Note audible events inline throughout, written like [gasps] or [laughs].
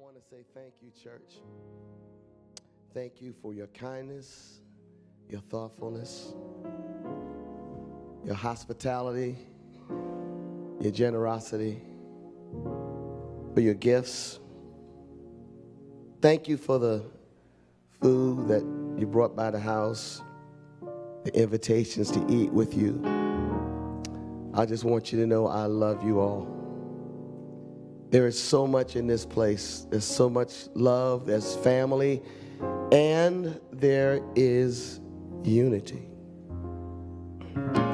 want to say thank you, church. Thank you for your kindness, your thoughtfulness, your hospitality, your generosity, for your gifts. Thank you for the food that you brought by the house, the invitations to eat with you. I just want you to know I love you all. There is so much in this place. There's so much love, there's family, and there is unity.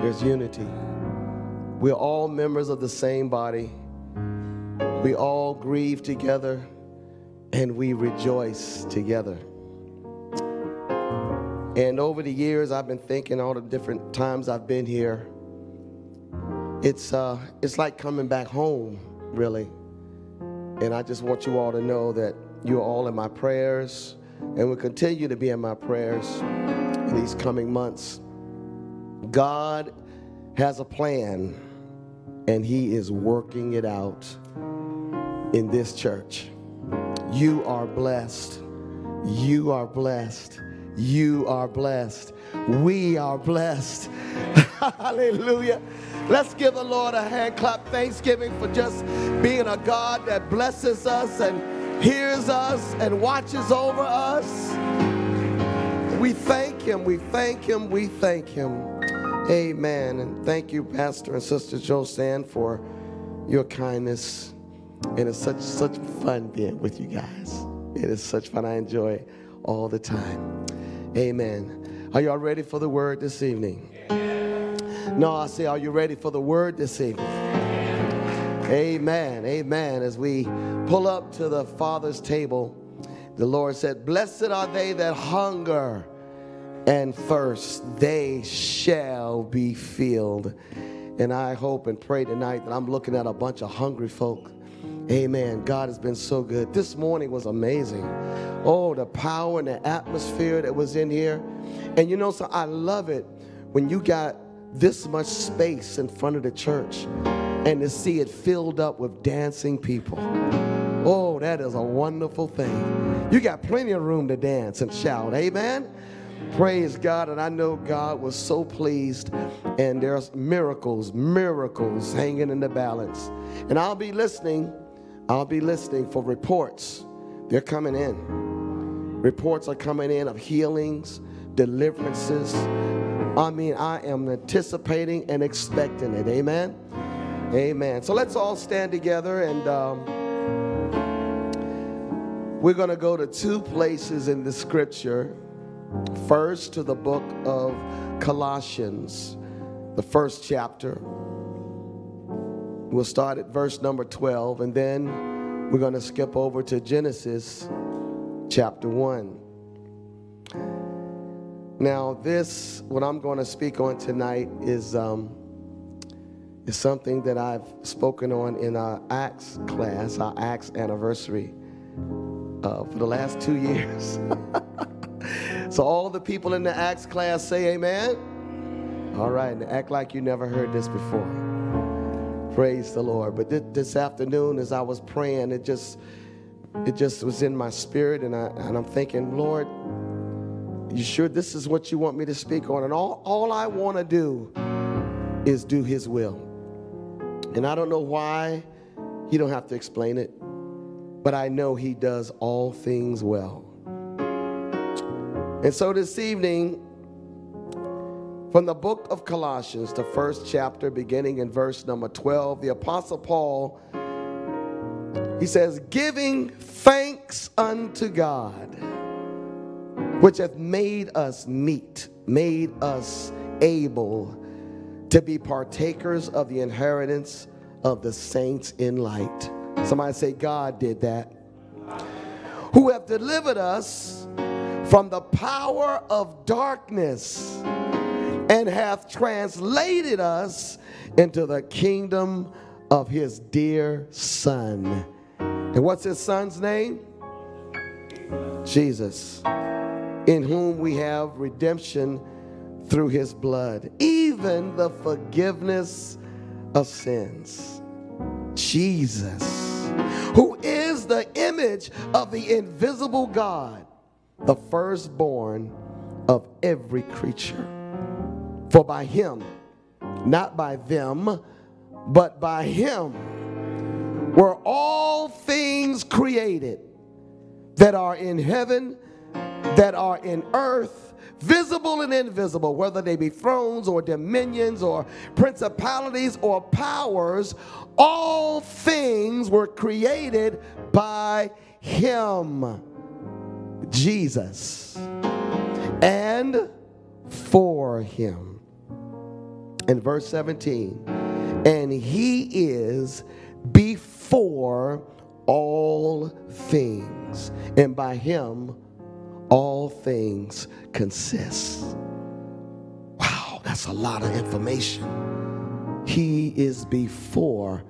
There's unity. We're all members of the same body. We all grieve together and we rejoice together. And over the years, I've been thinking all the different times I've been here. It's, uh, it's like coming back home, really. And I just want you all to know that you're all in my prayers and will continue to be in my prayers in these coming months. God has a plan and He is working it out in this church. You are blessed. You are blessed. You are blessed. We are blessed. [laughs] Hallelujah. Let's give the Lord a hand clap. Thanksgiving for just being a God that blesses us and hears us and watches over us. We thank Him. We thank Him. We thank Him. Amen. And thank you, Pastor and Sister Josanne, for your kindness. And it's such such fun being with you guys. It is such fun. I enjoy all the time. Amen. Are y'all ready for the word this evening? No, I say, are you ready for the word this evening? Amen. Amen. As we pull up to the Father's table, the Lord said, Blessed are they that hunger and thirst, they shall be filled. And I hope and pray tonight that I'm looking at a bunch of hungry folk. Amen. God has been so good. This morning was amazing. Oh, the power and the atmosphere that was in here. And you know, so I love it when you got this much space in front of the church and to see it filled up with dancing people. Oh, that is a wonderful thing. You got plenty of room to dance and shout. Amen. Praise God. And I know God was so pleased. And there's miracles, miracles hanging in the balance. And I'll be listening. I'll be listening for reports. They're coming in. Reports are coming in of healings, deliverances. I mean, I am anticipating and expecting it. Amen. Amen. So let's all stand together and um, we're going to go to two places in the scripture. First, to the book of Colossians, the first chapter. We'll start at verse number 12, and then we're going to skip over to Genesis chapter 1. Now, this, what I'm going to speak on tonight, is, um, is something that I've spoken on in our Acts class, our Acts anniversary, uh, for the last two years. [laughs] so, all the people in the Acts class say amen. All right, and act like you never heard this before. Praise the Lord. But this, this afternoon, as I was praying, it just it just was in my spirit, and I and I'm thinking, Lord, you sure this is what you want me to speak on? And all, all I want to do is do his will. And I don't know why. You don't have to explain it. But I know he does all things well. And so this evening, from the book of Colossians, the first chapter, beginning in verse number 12, the Apostle Paul, he says, giving thanks unto God which hath made us meet, made us able to be partakers of the inheritance of the saints in light. Somebody say, God did that. Who have delivered us from the power of darkness and hath translated us into the kingdom of his dear Son. And what's his son's name? Jesus in whom we have redemption through his blood, even the forgiveness of sins. Jesus, who is the image of the invisible God, the firstborn of every creature. For by him, not by them, but by him were all things created that are in heaven, that are in earth, visible and invisible, whether they be thrones or dominions or principalities or powers, all things were created by him, Jesus, and for him. In verse 17, and he is before all things, and by him all things consist. Wow, that's a lot of information. He is before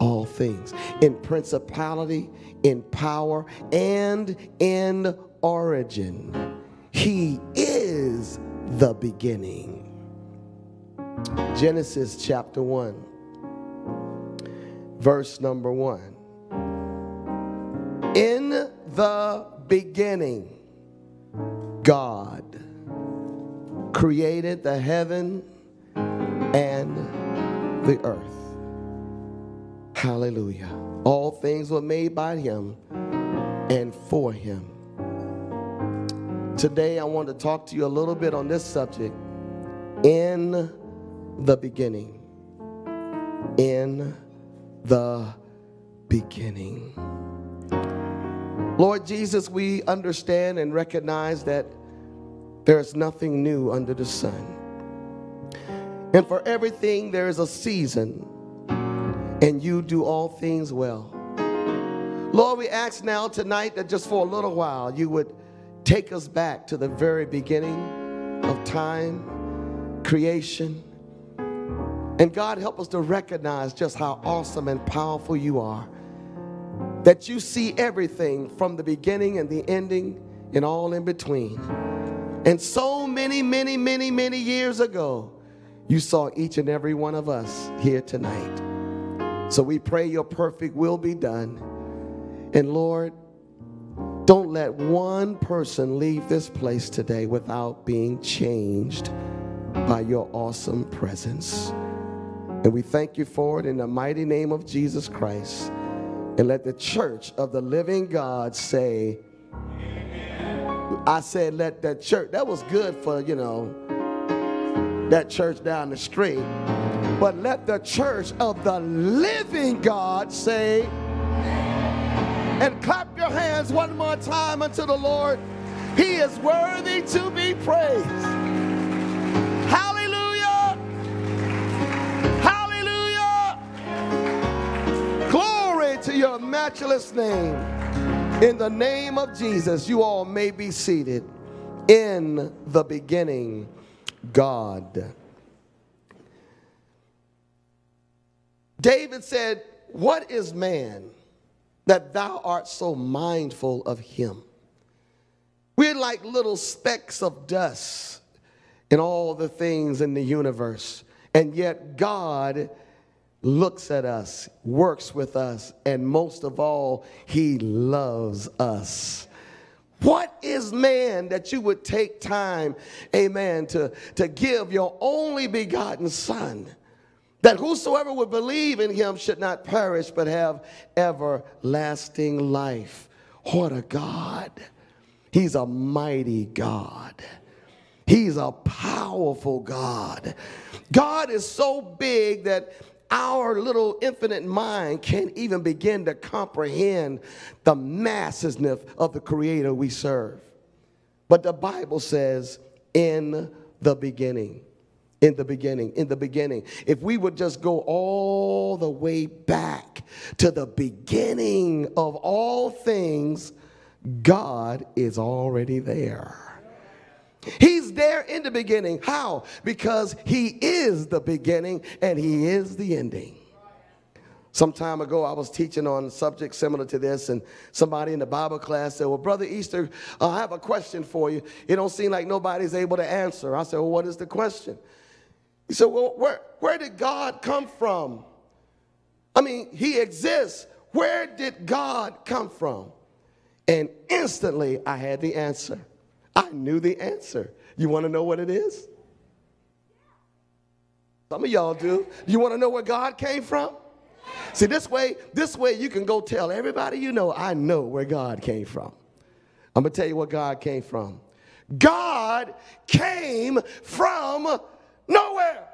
all things in principality, in power, and in origin. He is the beginning. Genesis chapter 1, verse number 1. In the beginning, God created the heaven and the earth. Hallelujah. All things were made by him and for him. Today, I want to talk to you a little bit on this subject in the beginning. In the beginning. Lord Jesus, we understand and recognize that there is nothing new under the sun. And for everything, there is a season, and you do all things well. Lord, we ask now tonight that just for a little while you would take us back to the very beginning of time, creation. And God, help us to recognize just how awesome and powerful you are that you see everything from the beginning and the ending and all in between. And so many, many, many, many years ago, you saw each and every one of us here tonight. So we pray your perfect will be done. And Lord, don't let one person leave this place today without being changed by your awesome presence. And we thank you for it in the mighty name of Jesus Christ. And let the church of the living God say, Amen. I said, let that church, that was good for, you know, that church down the street. But let the church of the living God say, and clap your hands one more time unto the Lord. He is worthy to be praised. Hallelujah. Hallelujah. Glory to your matchless name. In the name of Jesus, you all may be seated. In the beginning, God. David said, What is man that thou art so mindful of him? We're like little specks of dust in all the things in the universe. And yet, God looks at us, works with us, and most of all, he loves us. What is man that you would take time, amen, to, to give your only begotten Son, that whosoever would believe in him should not perish but have everlasting life? What a God! He's a mighty God. He's a powerful God. God is so big that our little infinite mind can't even begin to comprehend the massiveness of the creator we serve. But the Bible says, in the beginning, in the beginning, in the beginning. If we would just go all the way back to the beginning of all things, God is already there. He's there in the beginning. How? Because he is the beginning and he is the ending. Some time ago, I was teaching on a subject similar to this, and somebody in the Bible class said, Well, Brother Easter, uh, I have a question for you. It don't seem like nobody's able to answer. I said, Well, what is the question? He said, Well, where, where did God come from? I mean, he exists. Where did God come from? And instantly I had the answer. I knew the answer. You want to know what it is? Some of y'all do. You want to know where God came from? See, this way, this way you can go tell everybody you know, I know where God came from. I'm going to tell you where God came from. God came from nowhere.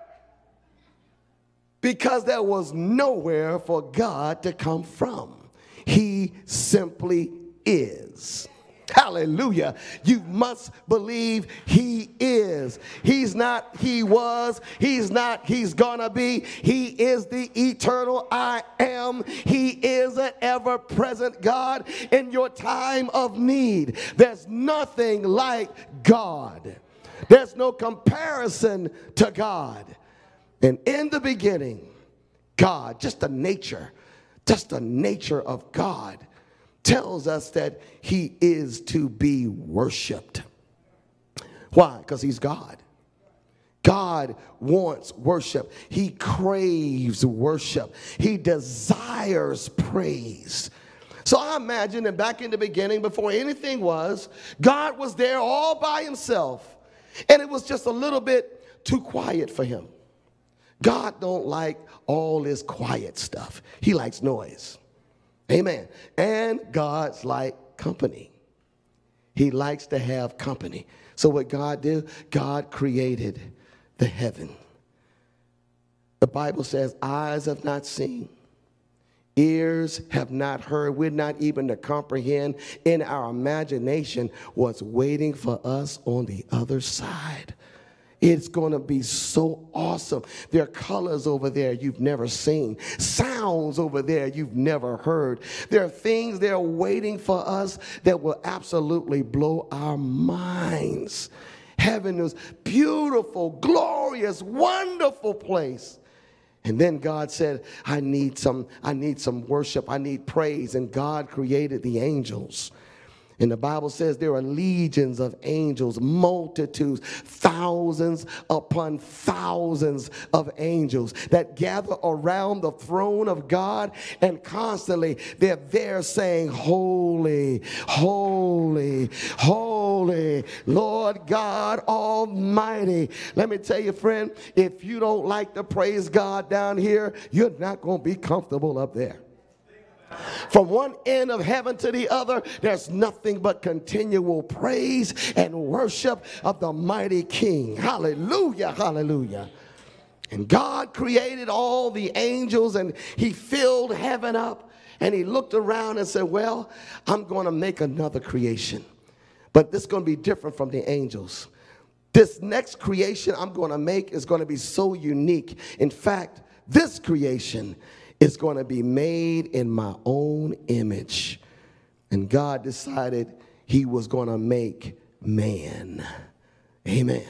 Because there was nowhere for God to come from. He simply is. Hallelujah. You must believe he is. He's not he was. He's not he's gonna be. He is the eternal I am. He is an ever present God in your time of need. There's nothing like God. There's no comparison to God. And in the beginning, God, just the nature, just the nature of God tells us that he is to be worshiped. Why? Because he's God. God wants worship. He craves worship. He desires praise. So I imagine that back in the beginning, before anything was, God was there all by himself. And it was just a little bit too quiet for him. God don't like all this quiet stuff. He likes noise. Amen. And God's like company. He likes to have company. So what God did, God created the heaven. The Bible says, eyes have not seen, ears have not heard. We're not even to comprehend in our imagination what's waiting for us on the other side. It's going to be so awesome. There are colors over there you've never seen, sounds over there you've never heard. There are things there waiting for us that will absolutely blow our minds. Heaven is beautiful, glorious, wonderful place. And then God said, I need some, I need some worship, I need praise. And God created the angels. And the Bible says there are legions of angels, multitudes, thousands upon thousands of angels that gather around the throne of God. And constantly they're there saying, Holy, holy, holy, Lord God Almighty. Let me tell you, friend, if you don't like to praise God down here, you're not going to be comfortable up there. From one end of heaven to the other, there's nothing but continual praise and worship of the mighty King. Hallelujah, hallelujah. And God created all the angels and he filled heaven up and he looked around and said, Well, I'm going to make another creation, but this is going to be different from the angels. This next creation I'm going to make is going to be so unique. In fact, this creation is going to be made in my own image. And God decided he was going to make man. Amen.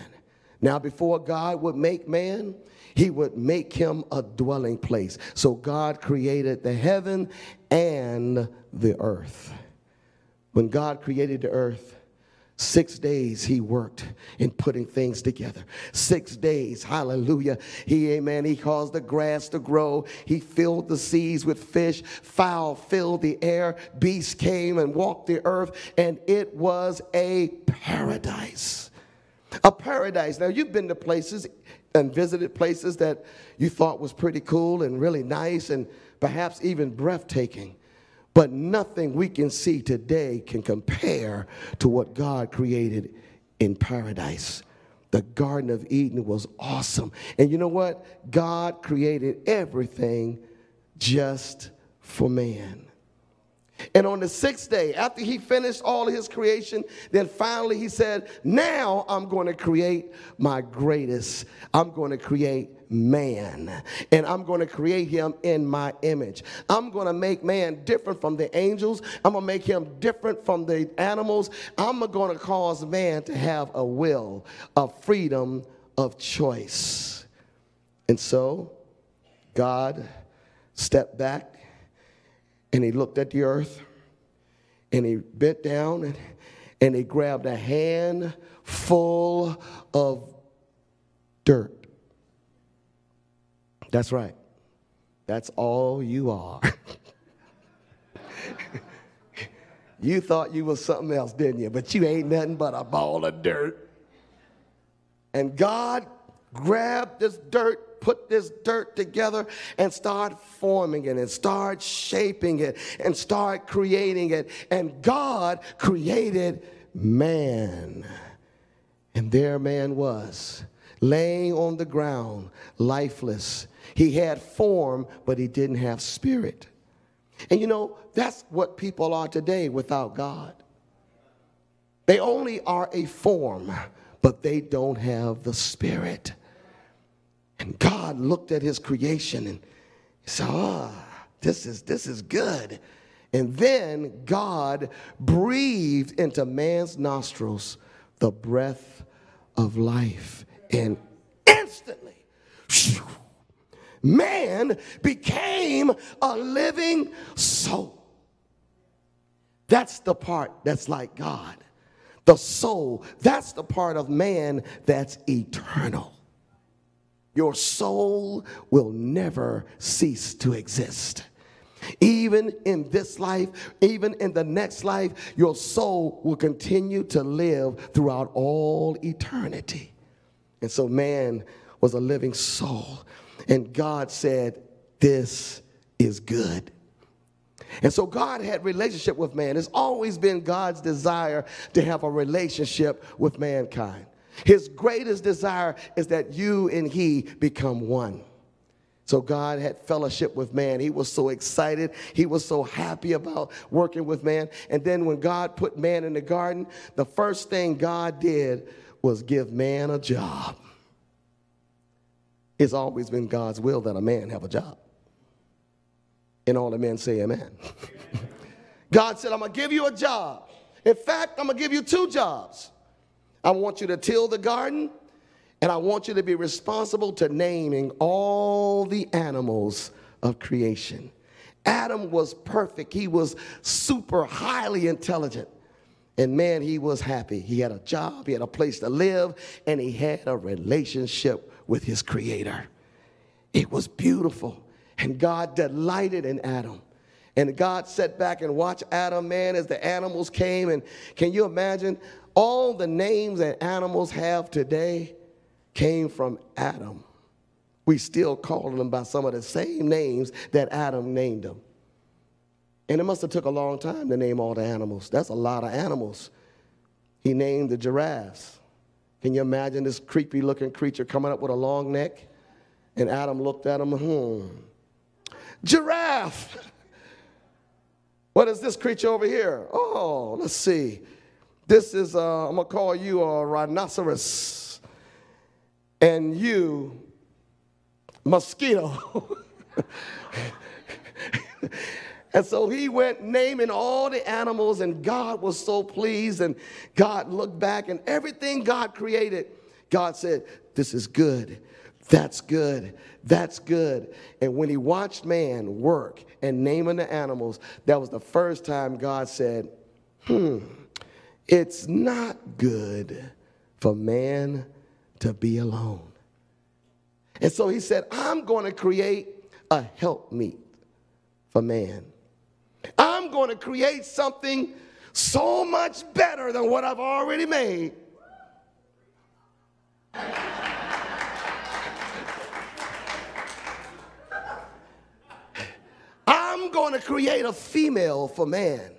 Now, before God would make man, he would make him a dwelling place. So God created the heaven and the earth. When God created the earth, Six days he worked in putting things together. Six days, hallelujah. He, amen, he caused the grass to grow. He filled the seas with fish. Fowl filled the air. Beasts came and walked the earth, and it was a paradise. A paradise. Now, you've been to places and visited places that you thought was pretty cool and really nice and perhaps even breathtaking. But nothing we can see today can compare to what God created in paradise. The Garden of Eden was awesome. And you know what? God created everything just for man. And on the sixth day, after he finished all his creation, then finally he said, Now I'm going to create my greatest. I'm going to create man. And I'm going to create him in my image. I'm going to make man different from the angels. I'm going to make him different from the animals. I'm going to cause man to have a will, a freedom of choice. And so God stepped back and he looked at the earth and he bent down and, and he grabbed a hand full of dirt. That's right. That's all you are. [laughs] You thought you was something else, didn't you? But you ain't nothing but a ball of dirt. And God grabbed this dirt, put this dirt together, and start forming it, and start shaping it, and start creating it. And God created man. And there man was, laying on the ground, lifeless. He had form, but he didn't have spirit. And you know, that's what people are today without God. They only are a form, but they don't have the spirit. And God looked at his creation and said, Ah, this is this is good. And then God breathed into man's nostrils the breath of life. And instantly, man became a living soul. That's the part that's like God. The soul, that's the part of man that's eternal. Your soul will never cease to exist. Even in this life, even in the next life, your soul will continue to live throughout all eternity. And so, man was a living soul. And God said, This is good. And so God had relationship with man. It's always been God's desire to have a relationship with mankind. His greatest desire is that you and he become one. So God had fellowship with man. He was so excited. He was so happy about working with man. And then when God put man in the garden, the first thing God did was give man a job. It's always been God's will that a man have a job. And all the men say amen. [laughs] God said, I'm going to give you a job. In fact, I'm going to give you two jobs. I want you to till the garden and I want you to be responsible to naming all the animals of creation. Adam was perfect. He was super highly intelligent. And man, he was happy. He had a job, he had a place to live, and he had a relationship with his creator. It was beautiful. And God delighted in Adam. And God sat back and watched Adam, man, as the animals came. And can you imagine all the names that animals have today? came from Adam. We still call them by some of the same names that Adam named them. And it must have took a long time to name all the animals. That's a lot of animals. He named the giraffes. Can you imagine this creepy looking creature coming up with a long neck? And Adam looked at him, hmm, giraffe. [laughs] What is this creature over here? Oh, let's see. This is, uh, I'm going to call you a rhinoceros and you mosquito. [laughs] and so he went naming all the animals, and God was so pleased. And God looked back, and everything God created, God said, This is good. That's good. That's good. And when he watched man work and naming the animals, that was the first time God said, Hmm, it's not good for man to be alone. And so he said, I'm going to create a helpmeet for man. I'm going to create something so much better than what I've already made. I'm going to create a female for man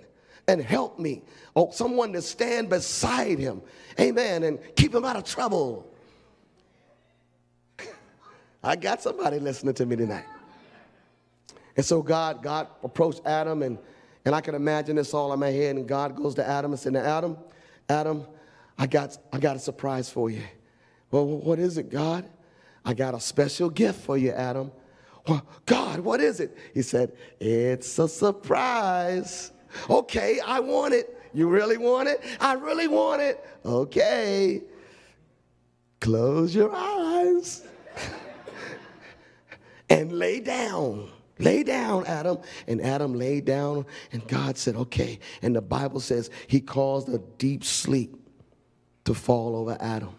and help me. Oh, someone to stand beside him. Amen. And keep him out of trouble. [laughs] I got somebody listening to me tonight. And so God, God approached Adam, and, and I can imagine this all in my head. And God goes to Adam and said, Now, Adam, Adam, I got, I got a surprise for you. Well, what is it, God? I got a special gift for you, Adam. Well, God, what is it? He said, It's a surprise. Okay, I want it. You really want it? I really want it. Okay. Close your eyes [laughs] and lay down. Lay down, Adam. And Adam lay down, and God said, Okay. And the Bible says he caused a deep sleep to fall over Adam.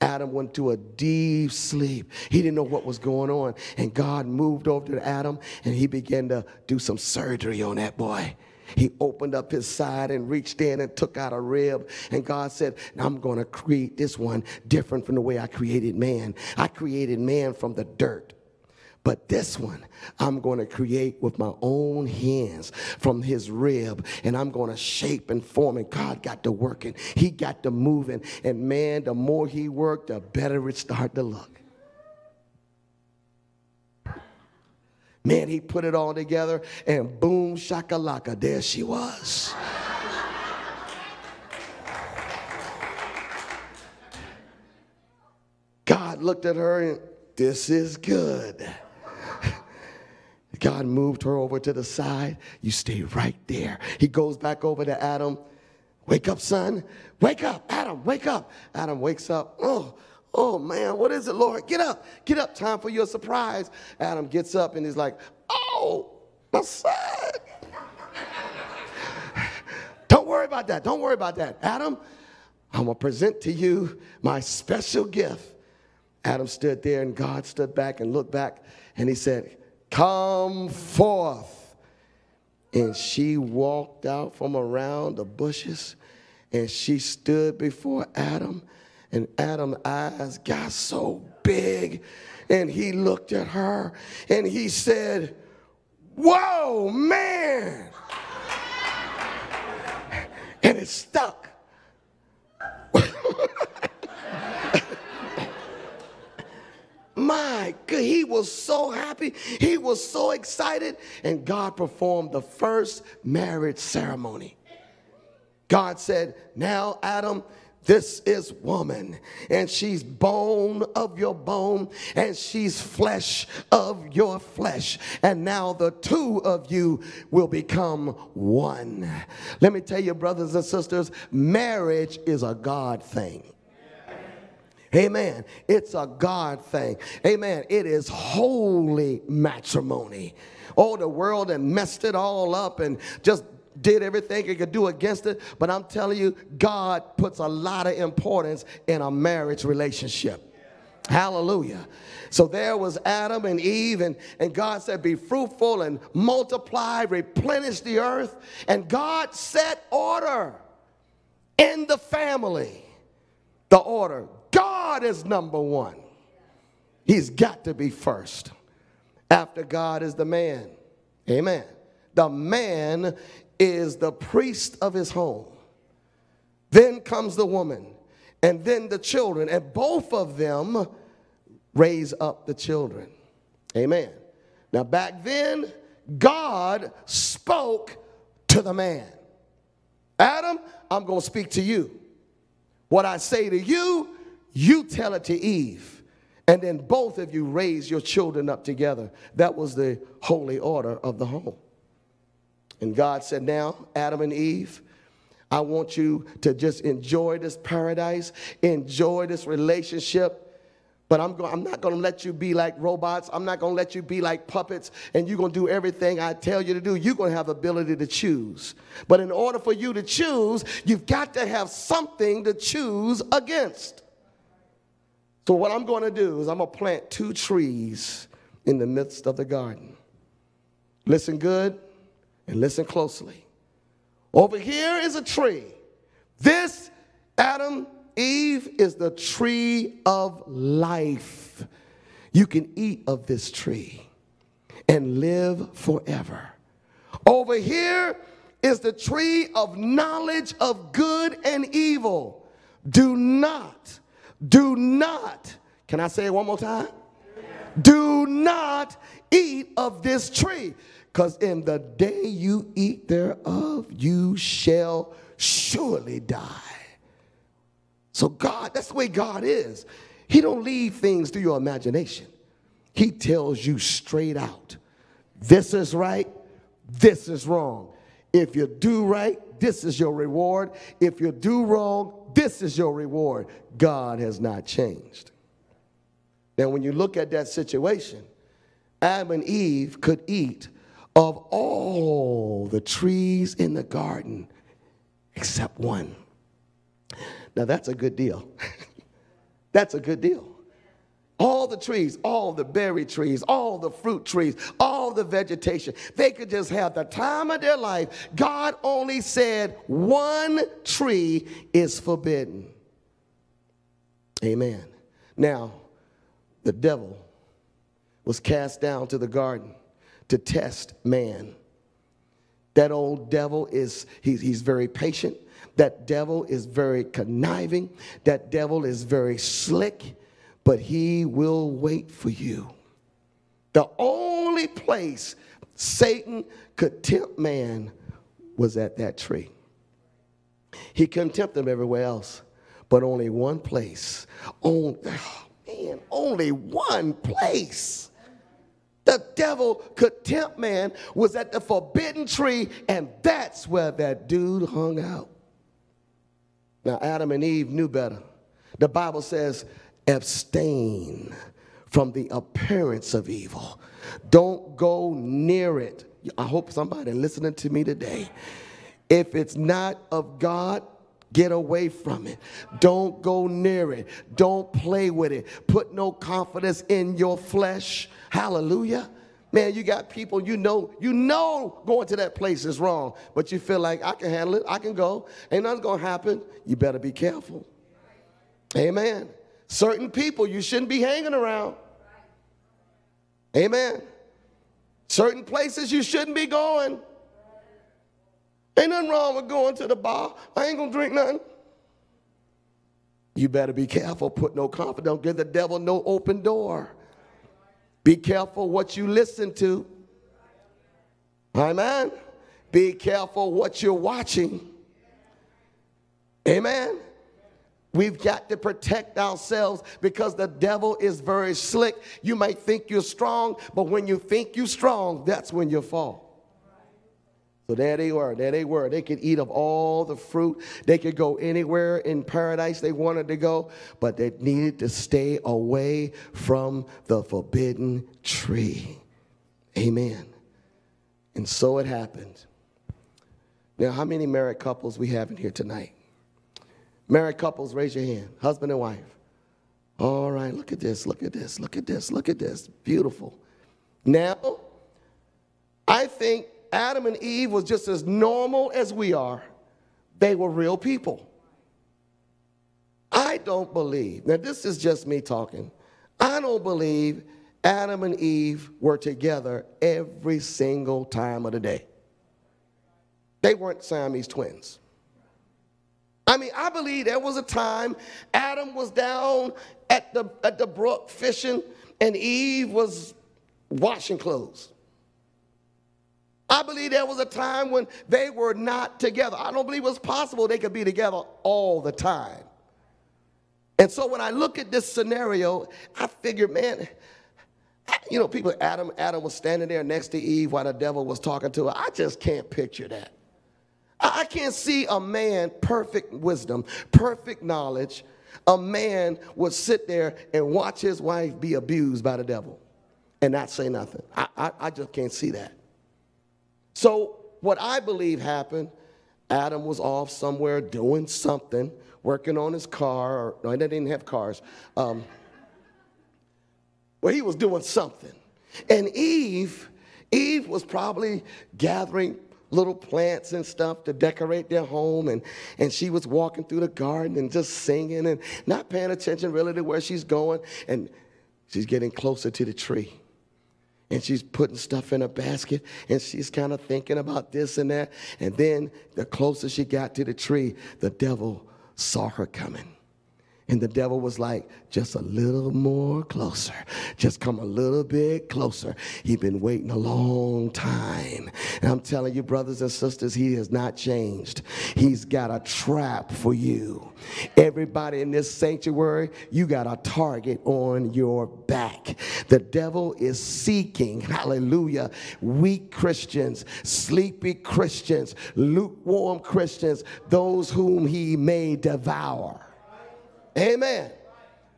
Adam went to a deep sleep. He didn't know what was going on. And God moved over to Adam and he began to do some surgery on that boy. He opened up his side and reached in and took out a rib. And God said, I'm going to create this one different from the way I created man. I created man from the dirt. But this one, I'm going to create with my own hands from his rib, and I'm going to shape and form. And God got to working, He got to moving. And man, the more He worked, the better it started to look. Man, he put it all together and boom, shakalaka, there she was. God looked at her and this is good. God moved her over to the side. You stay right there. He goes back over to Adam. Wake up, son. Wake up, Adam. Wake up. Adam wakes up. Oh, Oh man, what is it, Lord? Get up, get up. Time for your surprise. Adam gets up and he's like, Oh, my son. Don't worry about that. Don't worry about that. Adam, I'm going to present to you my special gift. Adam stood there and God stood back and looked back and he said, Come forth. And she walked out from around the bushes and she stood before Adam and Adam's eyes got so big, and he looked at her and he said, Whoa, man! and it stuck. My God, he was so happy. He was so excited. And God performed the first marriage ceremony. God said, Now, Adam, this is woman, and she's bone of your bone, and she's flesh of your flesh. And now the two of you will become one. Let me tell you, brothers and sisters, marriage is a God thing. Amen. It's a God thing. Amen. It is holy matrimony. Oh, the world and messed it all up and just did everything he could do against it. But I'm telling you, God puts a lot of importance in a marriage relationship. Hallelujah. So there was Adam and Eve, and, and God said, Be fruitful and multiply, replenish the earth. And God set order in the family. The order. God is number one. He's got to be first. After God is the man. Amen. The man is the priest of his home. Then comes the woman, and then the children, and both of them raise up the children. Amen. Now, back then, God spoke to the man Adam, I'm going to speak to you. What I say to you, you tell it to Eve. And then both of you raise your children up together. That was the holy order of the home. And God said, Now, Adam and Eve, I want you to just enjoy this paradise, enjoy this relationship. But I'm, I'm not going to let you be like robots. I'm not going to let you be like puppets and you're going to do everything I tell you to do. You're going to have ability to choose. But in order for you to choose, you've got to have something to choose against. So what I'm going to do is I'm going to plant two trees in the midst of the garden. Listen good. And listen closely. Over here is a tree. This, Adam, Eve, is the tree of life. You can eat of this tree and live forever. Over here is the tree of knowledge of good and evil. Do not, do not, can I say it one more time? Do not eat of this tree. Because in the day you eat thereof, you shall surely die. So God, that's the way God is. He don't leave things to your imagination. He tells you straight out. This is right, this is wrong. If you do right, this is your reward. If you do wrong, this is your reward. God has not changed. Now, when you look at that situation, Adam and Eve could eat of all the trees in the garden except one. Now, that's a good deal. [laughs] that's a good deal. all the trees, all the berry trees, all the fruit trees, all the vegetation. They could just have the time of their life. God only said one tree is forbidden. Amen. Now, the devil was cast down to the garden to test man. That old devil is, he's, he's very patient. That devil is very conniving. That devil is very slick but he will wait for you. The only place Satan could tempt man was at that tree. He couldn't tempt him everywhere else, but only one place. Oh man, only one place. The devil could tempt man was at the forbidden tree, and that's where that dude hung out. Now, Adam and Eve knew better. The Bible says abstain from the appearance of evil. Don't go near it. I hope somebody listening to me today. If it's not of God, get away from it. Don't go near it. Don't play with it. Put no confidence in your flesh. Hallelujah. Man, you got people you know, you know going to that place is wrong, but you feel like I can handle it, I can go, ain't nothing gonna happen. You better be careful. Amen. Certain people you shouldn't be hanging around. Amen. Certain places you shouldn't be going. Ain't nothing wrong with going to the bar. I ain't gonna drink nothing. You better be careful. Put no confidence. Don't give the devil no open door. Be careful what you listen to. Amen. Be careful what you're watching. Amen. We've got to protect ourselves because the devil is very slick. You might think you're strong, but when you think you're strong, that's when you fall. So there they were. There they were. They could eat of all the fruit. They could go anywhere in paradise they wanted to go, but they needed to stay away from the forbidden tree. Amen. And so it happened. Now, how many married couples we have in here tonight? Married couples, raise your hand. Husband and wife. All right, look at this, look at this, look at this, look at this. Beautiful. Now, I think Adam and Eve was just as normal as we are. They were real people. I don't believe, now this is just me talking, I don't believe Adam and Eve were together every single time of the day. They weren't Siamese twins. I mean, I believe there was a time Adam was down at the, at the brook fishing and Eve was washing clothes. I believe there was a time when they were not together. I don't believe it was possible they could be together all the time. And so when I look at this scenario, I figure, man, you know, people, Adam, Adam was standing there next to Eve while the devil was talking to her. I just can't picture that. I can't see a man, perfect wisdom, perfect knowledge, a man would sit there and watch his wife be abused by the devil and not say nothing. I, I, I just can't see that. So, what I believe happened, Adam was off somewhere doing something, working on his car, or no, he didn't have cars. Um, well, he was doing something. And Eve, Eve was probably gathering little plants and stuff to decorate their home. And, and she was walking through the garden and just singing and not paying attention really to where she's going. And she's getting closer to the tree. And she's putting stuff in a basket and she's kind of thinking about this and that. And then the closer she got to the tree, the devil saw her coming. And the devil was like, just a little more closer. Just come a little bit closer. He's been waiting a long time. And I'm telling you, brothers and sisters, he has not changed. He's got a trap for you. Everybody in this sanctuary, you got a target on your back. The devil is seeking, hallelujah, weak Christians, sleepy Christians, lukewarm Christians, those whom he may devour. Amen.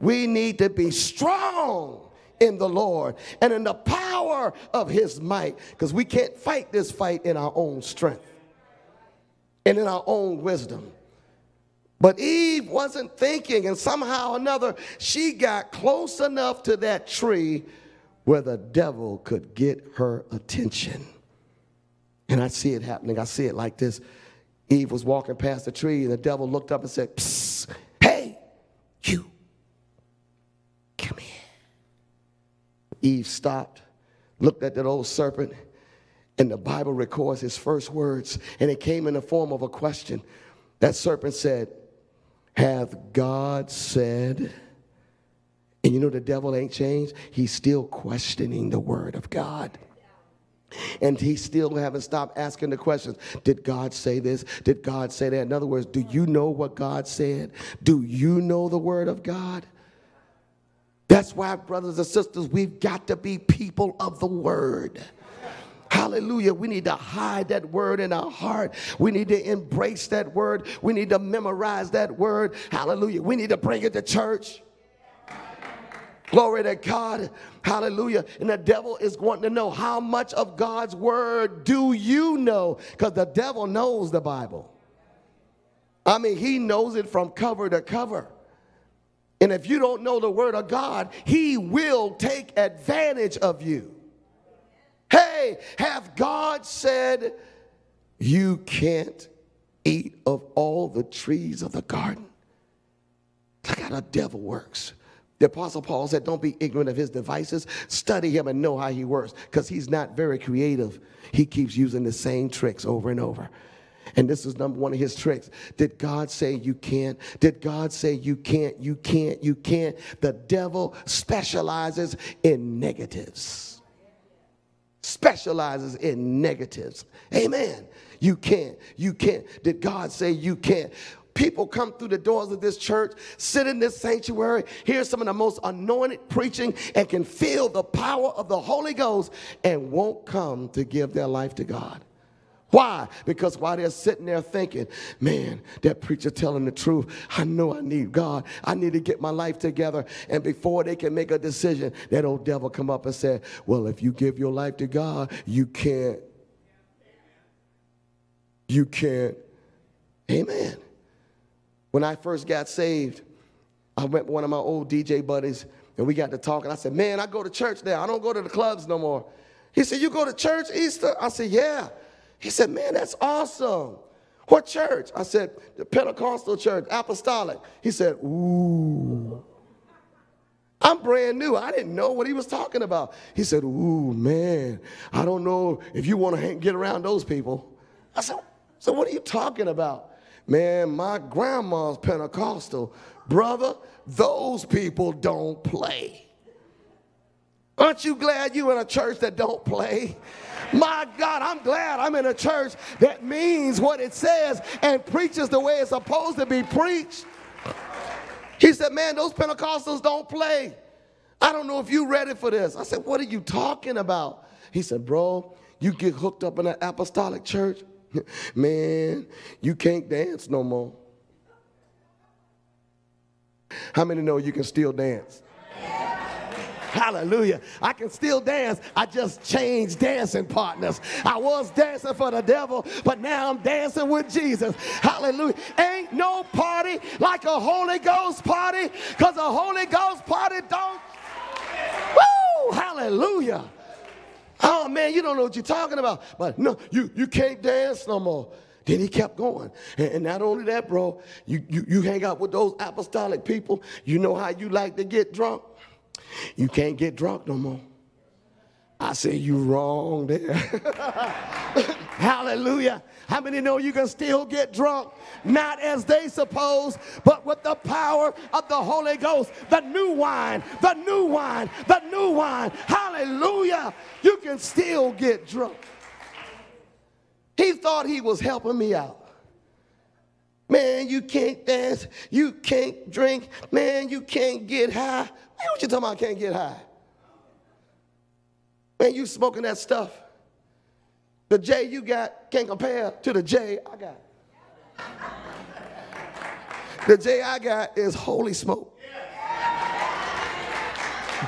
We need to be strong in the Lord and in the power of his might because we can't fight this fight in our own strength and in our own wisdom. But Eve wasn't thinking, and somehow or another, she got close enough to that tree where the devil could get her attention. And I see it happening. I see it like this. Eve was walking past the tree, and the devil looked up and said, Psst, you, come here. Eve stopped, looked at that old serpent, and the Bible records his first words, and it came in the form of a question. That serpent said, Hath God said? And you know the devil ain't changed? He's still questioning the word of God. And he still haven't stopped asking the questions. Did God say this? Did God say that? In other words, do you know what God said? Do you know the word of God? That's why, brothers and sisters, we've got to be people of the word. Hallelujah. We need to hide that word in our heart. We need to embrace that word. We need to memorize that word. Hallelujah. We need to bring it to church. Glory to God. Hallelujah. And the devil is wanting to know how much of God's word do you know? Because the devil knows the Bible. I mean, he knows it from cover to cover. And if you don't know the word of God, he will take advantage of you. Hey, have God said you can't eat of all the trees of the garden? Look how the devil works. The Apostle Paul said, Don't be ignorant of his devices. Study him and know how he works because he's not very creative. He keeps using the same tricks over and over. And this is number one of his tricks. Did God say you can't? Did God say you can't, you can't, you can't? The devil specializes in negatives. Specializes in negatives. Amen. You can't, you can't. Did God say you can't? People come through the doors of this church, sit in this sanctuary, hear some of the most anointed preaching, and can feel the power of the Holy Ghost and won't come to give their life to God. Why? Because while they're sitting there thinking, man, that preacher telling the truth, I know I need God. I need to get my life together. And before they can make a decision, that old devil come up and say, well, if you give your life to God, you can't. You can't. Amen. When I first got saved, I went with one of my old DJ buddies and we got to talking. I said, man, I go to church now. I don't go to the clubs no more. He said, you go to church Easter? I said, yeah. He said, Man, that's awesome. What church? I said, The Pentecostal church, apostolic. He said, Ooh. I'm brand new. I didn't know what he was talking about. He said, Ooh, man, I don't know if you want to get around those people. I said, So what are you talking about? Man, my grandma's Pentecostal. Brother, those people don't play. Aren't you glad you're in a church that don't play? My God, I'm glad I'm in a church that means what it says and preaches the way it's supposed to be preached. He said, Man, those Pentecostals don't play. I don't know if you're ready for this. I said, What are you talking about? He said, Bro, you get hooked up in an apostolic church, [laughs] man, you can't dance no more. How many know you can still dance? Hallelujah. I can still dance. I just changed dancing partners. I was dancing for the devil, but now I'm dancing with Jesus. Hallelujah. Ain't no party like a Holy Ghost party because a Holy Ghost party don't. Woo! Hallelujah. Oh man, you don't know what you're talking about. But no, you, you can't dance no more. Then he kept going. And, not only that, bro, you, you, you hang out with those apostolic people. You know how you like to get drunk? You can't get drunk no more. I say you wrong there. [laughs] Hallelujah. How many know you can still get drunk? Not as they suppose, but with the power of the Holy Ghost. The new wine, the new wine, the new wine. Hallelujah. You can still get drunk. He thought he was helping me out. Man, you can't dance. You can't drink. Man, you can't get high. Man, what you talking about I can't get high? Man, you smoking that stuff. The J you got can't compare to the J I got. The J I got is holy smoke.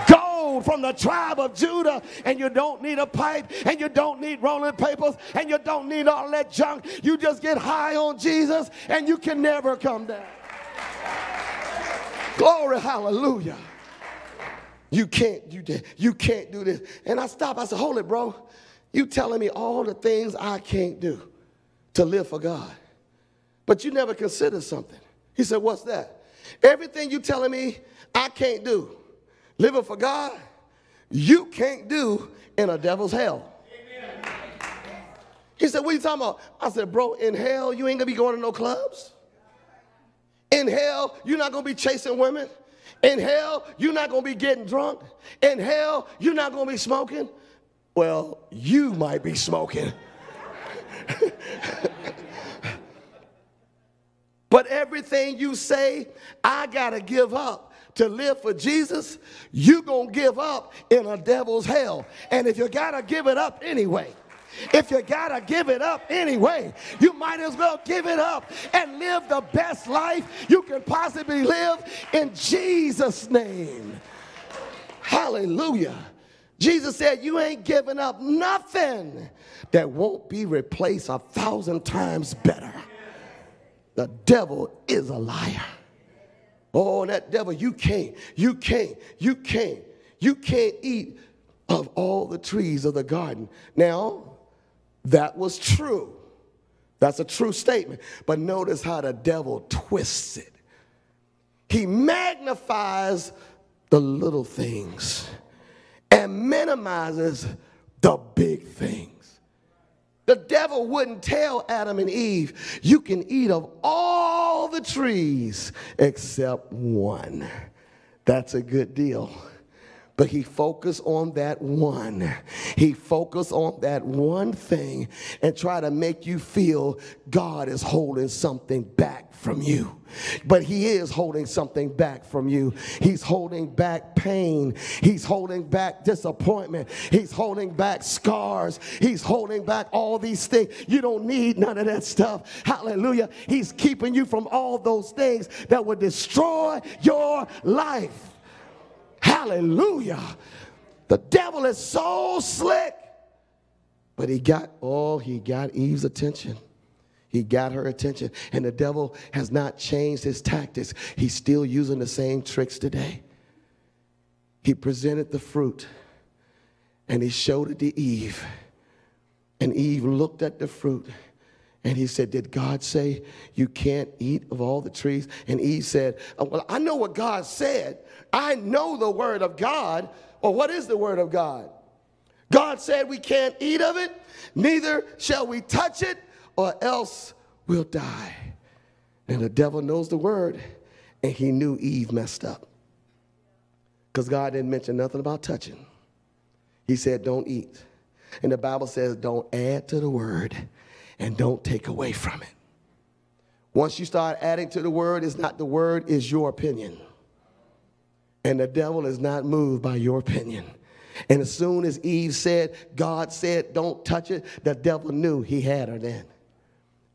Gold from the tribe of Judah, and you don't need a pipe, and you don't need rolling papers, and you don't need all that junk. You just get high on Jesus, and you can never come down. Glory, hallelujah. You can't, you, you can't do this. And I stopped. I said, hold it, bro. You telling me all the things I can't do to live for God. But you never consider something. He said, what's that? Everything you telling me I can't do, living for God, you can't do in a devil's hell. He said, What are you talking about? I said, Bro, in hell, you ain't gonna be going to no clubs. In hell, you're not gonna be chasing women. In hell, you're not gonna be getting drunk. In hell, you're not gonna be smoking. Well, you might be smoking. but everything you say, I gotta give up to live for Jesus, you gonna give up in a devil's hell. And if you gotta give it up anyway, if you gotta give it up anyway, you might as well give it up and live the best life you can possibly live in Jesus' name. Hallelujah. Jesus said, You ain't giving up nothing that won't be replaced a thousand times better. The devil is a liar. Oh, that devil, you can't, you can't, you can't, you can't eat of all the trees of the garden. Now, that was true. That's a true statement. But notice how the devil twists it. He magnifies the little things and minimizes the big things. The devil wouldn't tell Adam and Eve, you can eat of all the trees except one. That's a good deal. But he focused on that one. He focused on that one thing and try to make you feel God is holding something back from you. But he is holding something back from you. He's holding back pain. He's holding back disappointment. He's holding back scars. He's holding back all these things. You don't need none of that stuff. Hallelujah. He's keeping you from all those things that would destroy your life. Hallelujah. The devil is so slick. But he got, oh, he got Eve's attention. He got her attention. And the devil has not changed his tactics. He's still using the same tricks today. He presented the fruit and he showed it to Eve. And Eve looked at the fruit and he said, Did God say you can't eat of all the trees? And Eve said, oh, Well, I know what God said. I know the word of God. Well, what is the word of God? God said we can't eat of it, neither shall we touch it, or else we'll die. And the devil knows the word, and he knew Eve messed up. Because God didn't mention nothing about touching. He said, Don't eat. And the Bible says, Don't add to the word and don't take away from it. Once you start adding to the word, it's not the word, it's your opinion. And the devil is not moved by your opinion. And as soon as Eve said, God said, don't touch it, the devil knew he had her then.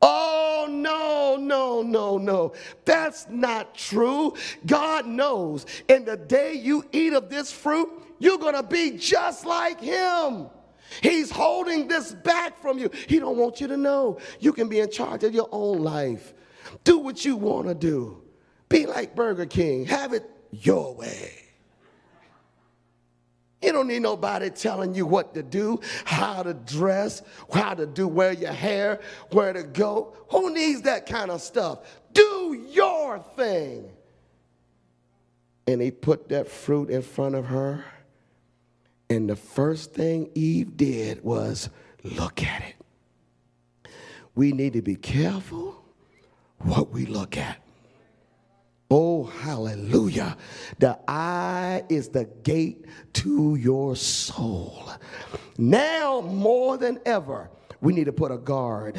Oh, no, no, no, no. That's not true. God knows in the day you eat of this fruit, you're going to be just like him. He's holding this back from you. He don't want you to know. You can be in charge of your own life. Do what you want to do. Be like Burger King. Have it your way. You don't need nobody telling you what to do, how to dress, how to do, wear your hair, where to go. Who needs that kind of stuff? Do your thing. And he put that fruit in front of her and the first thing Eve did was look at it. We need to be careful what we look at. Oh, hallelujah. The eye is the gate to your soul. Now, more than ever, we need to put a guard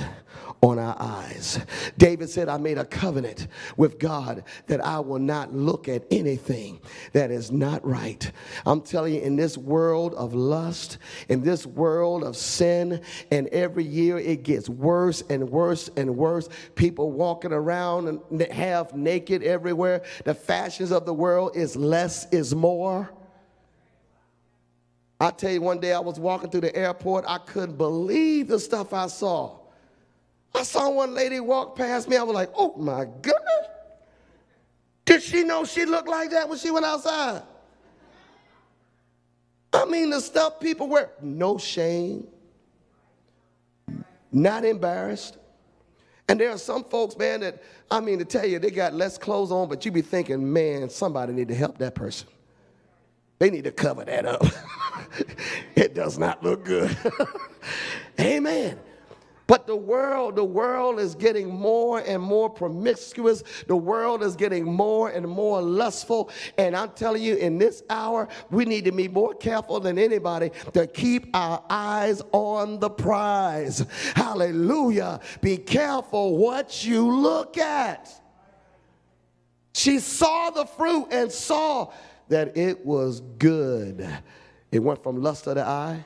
on our eyes. David said, I made a covenant with God that I will not look at anything that is not right. I'm telling you, in this world of lust, in this world of sin, and every year it gets worse and worse and worse. People walking around and half naked everywhere. The fashions of the world is less is more. I tell you, one day I was walking through the airport, I couldn't believe the stuff I saw. I saw one lady walk past me. I was like, oh my goodness. Did she know she looked like that when she went outside? I mean, the stuff people wear, no shame, not embarrassed. And there are some folks, man, that, I mean, to tell you, they got less clothes on, but you be thinking, man, somebody need to help that person. They need to cover that up. [laughs] it does not look good. [laughs] Amen. But the world, the world is getting more and more promiscuous. The world is getting more and more lustful. And I'm telling you, in this hour, we need to be more careful than anybody to keep our eyes on the prize. Hallelujah. Be careful what you look at. She saw the fruit and saw that it was good. It went from lust of the eye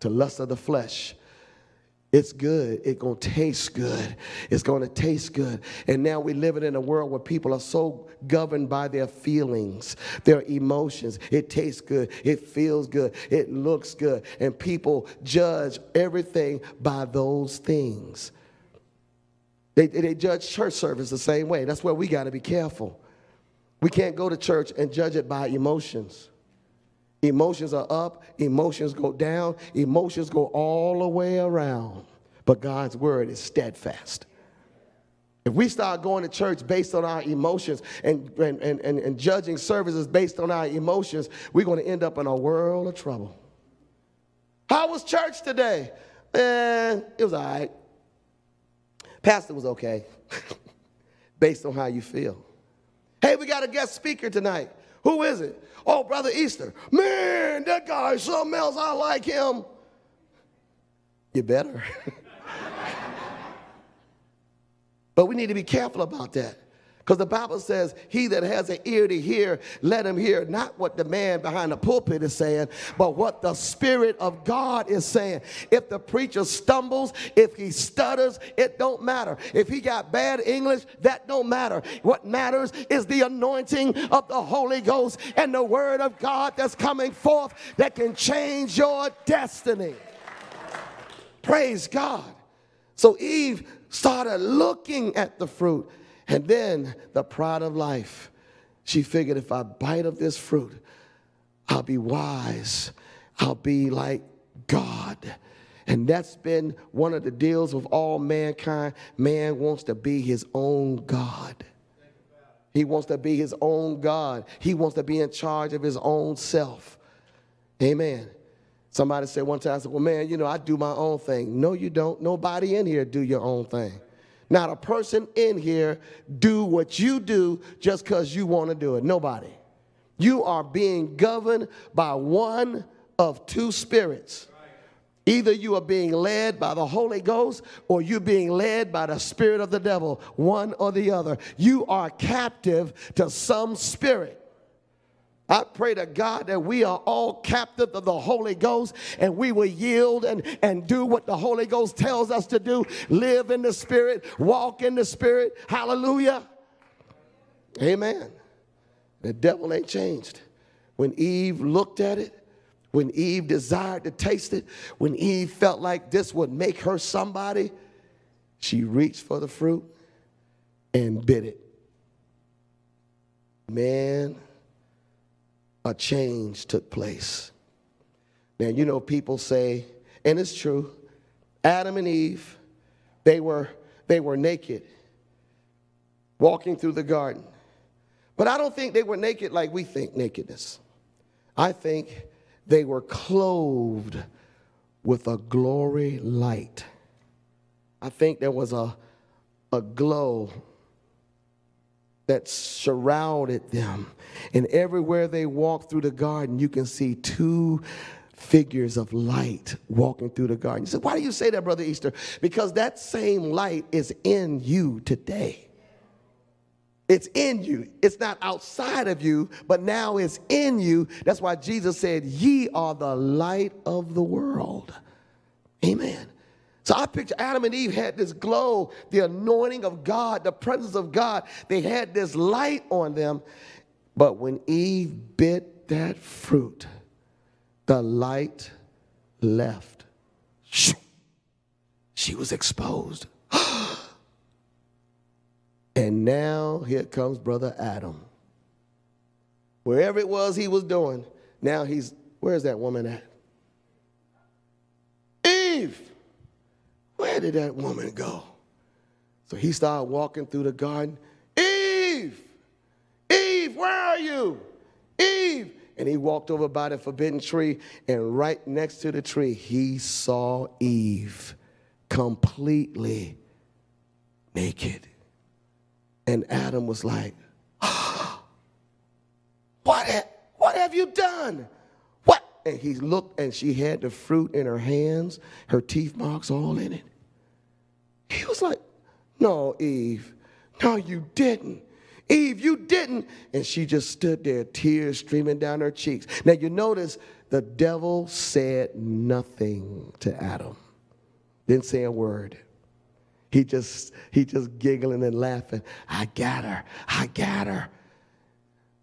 to lust of the flesh it's good. It's going to taste good. It's going to taste good. And now we're living in a world where people are so governed by their feelings, their emotions. It tastes good. It feels good. It looks good. And people judge everything by those things. They, they judge church service the same way. That's where we got to be careful. We can't go to church and judge it by emotions. Emotions are up, emotions go down, emotions go all the way around. But God's word is steadfast. If we start going to church based on our emotions and, and, and, and, judging services based on our emotions, we're going to end up in a world of trouble. How was church today? Eh, it was all right. Pastor was okay, [laughs] based on how you feel. Hey, we got a guest speaker tonight. Who is it? Oh, Brother Easter. Man, that guy is something else. I like him. You better. [laughs] but we need to be careful about that. Because the Bible says, He that has an ear to hear, let him hear not what the man behind the pulpit is saying, but what the Spirit of God is saying. If the preacher stumbles, if he stutters, it don't matter. If he got bad English, that don't matter. What matters is the anointing of the Holy Ghost and the Word of God that's coming forth that can change your destiny. Praise God. So Eve started looking at the fruit and then the pride of life. She figured if I bite of this fruit, I'll be wise. I'll be like God. And that's been one of the deals of all mankind. Man wants to be his own God. He wants to be his own God. He wants to be in charge of his own self. Amen. Somebody said one time, I said, well, man, you know, I do my own thing. No, you don't. Nobody in here do your own thing. Not a person in here do what you do just because you want to do it. Nobody. You are being governed by one of two spirits. Either you are being led by the Holy Ghost or you're being led by the spirit of the devil, one or the other. You are captive to some spirit. I pray to God that we are all captive of the Holy Ghost and we will yield and, and do what the Holy Ghost tells us to do. Live in the Spirit, walk in the Spirit. Hallelujah. Amen. The devil ain't changed. When Eve looked at it, when Eve desired to taste it, when Eve felt like this would make her somebody, she reached for the fruit and bit it. Man a change took place. Now, you know, people say, and it's true, Adam and Eve, they were, they were naked walking through the garden. But I don't think they were naked like we think nakedness. I think they were clothed with a glory light. I think there was a, a glow that surrounded them. And everywhere they walked through the garden, you can see two figures of light walking through the garden. You said, Why do you say that, Brother Easter? Because that same light is in you today. It's in you. It's not outside of you, but now it's in you. That's why Jesus said, Ye are the light of the world. Amen. So I picture Adam and Eve had this glow, the anointing of God, the presence of God. They had this light on them. But when Eve bit that fruit, the light left. She was exposed. [gasps] and now here comes Brother Adam. Wherever it was he was doing, now he's, where's that woman at? Eve, where did that woman go? So he started walking through the garden. Eve, Eve, where are you? Eve. And he walked over by the forbidden tree, and right next to the tree, he saw Eve completely naked. And Adam was like, [gasps] what, ha- what have you done? What? And he looked, and she had the fruit in her hands, her teeth marks all in it. He was like, No, Eve, no, you didn't. Eve, you didn't. And she just stood there, tears streaming down her cheeks. Now, you notice the devil said nothing to Adam, didn't say a word. He just, he just giggling and laughing. I got her. I got her.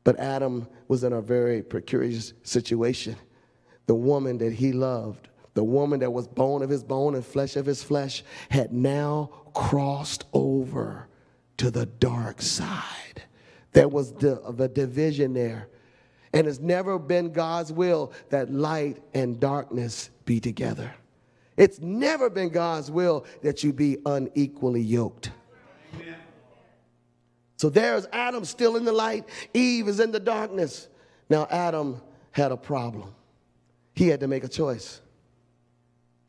But Adam was in a very precarious situation. The woman that he loved, the woman that was bone of his bone and flesh of his flesh, had now crossed over to the dark side. There was the, the division there. And it's never been God's will that light and darkness be together. It's never been God's will that you be unequally yoked. Amen. So there's Adam still in the light, Eve is in the darkness. Now, Adam had a problem. He had to make a choice.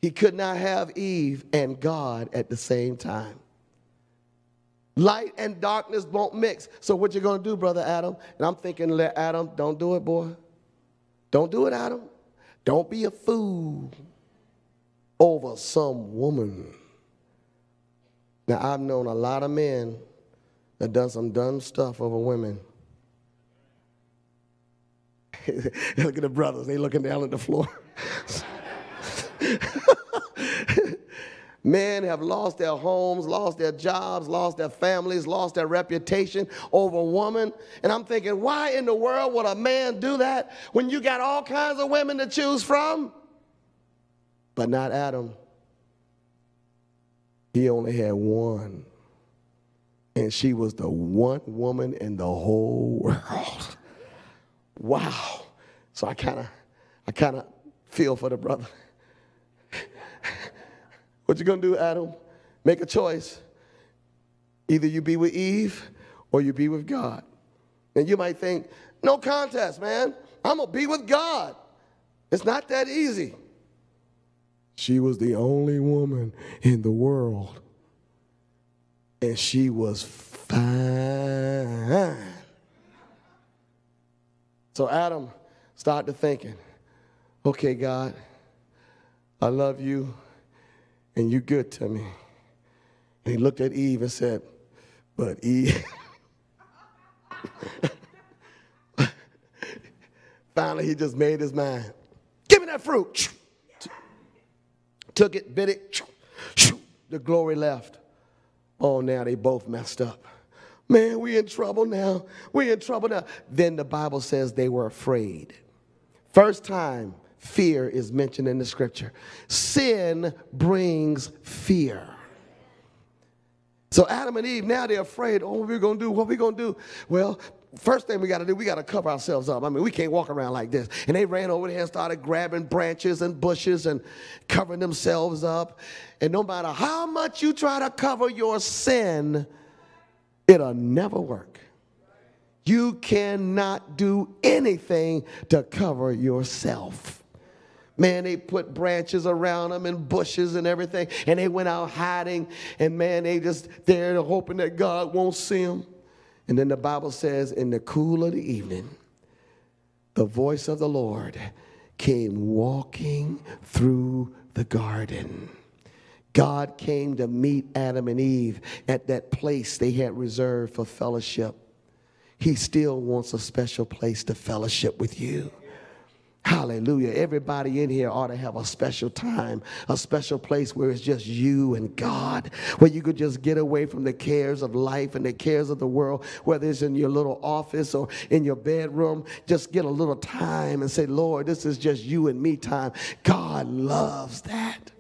He could not have Eve and God at the same time. Light and darkness won't mix. So what you gonna do, brother Adam? And I'm thinking, let Adam, don't do it, boy. Don't do it, Adam. Don't be a fool over some woman. Now, I've known a lot of men that done some dumb stuff over women. [laughs] Look at the brothers, they looking down at the floor. [laughs] [laughs] Men have lost their homes, lost their jobs, lost their families, lost their reputation over a woman. And I'm thinking, why in the world would a man do that when you got all kinds of women to choose from? but not Adam. He only had one. And she was the one woman in the whole [laughs] world. Wow. So I kind of I kind of feel for the brother. What you to do, Adam? Make a choice. Either you be with Eve or you be with God. And you might think, no contest, man. I'm to be with God. It's not that easy. She was the only woman in the world. And she was fine. So Adam started thinking, okay, God, I love you and you're good to me. And he looked at Eve and said, but Eve. [laughs] Finally, he just made his mind. Give me that fruit took it, bit it, the glory left. Oh, now they both messed up. Man, we in trouble now. We in trouble now. Then the Bible says they were afraid. First time fear is mentioned in the scripture. Sin brings fear. So Adam and Eve, now they're afraid. Oh, what are we going to do? What we going to do? Well, first thing we got to do, we got to cover ourselves up. I mean, we can't walk around like this. And they ran over there and started grabbing branches and bushes and covering themselves up. And no matter how much you try to cover your sin, it'll never work. You cannot do anything to cover yourself. Man, they put branches around them and bushes and everything, and they went out hiding. And man, they just there hoping that God won't see them. And then the Bible says, in the cool of the evening, the voice of the Lord came walking through the garden. God came to meet Adam and Eve at that place they had reserved for fellowship. He still wants a special place to fellowship with you. Hallelujah. Everybody in here ought to have a special time, a special place where it's just you and God, where you could just get away from the cares of life and the cares of the world, whether it's in your little office or in your bedroom. Just get a little time and say, Lord, this is just you and me time. God loves that.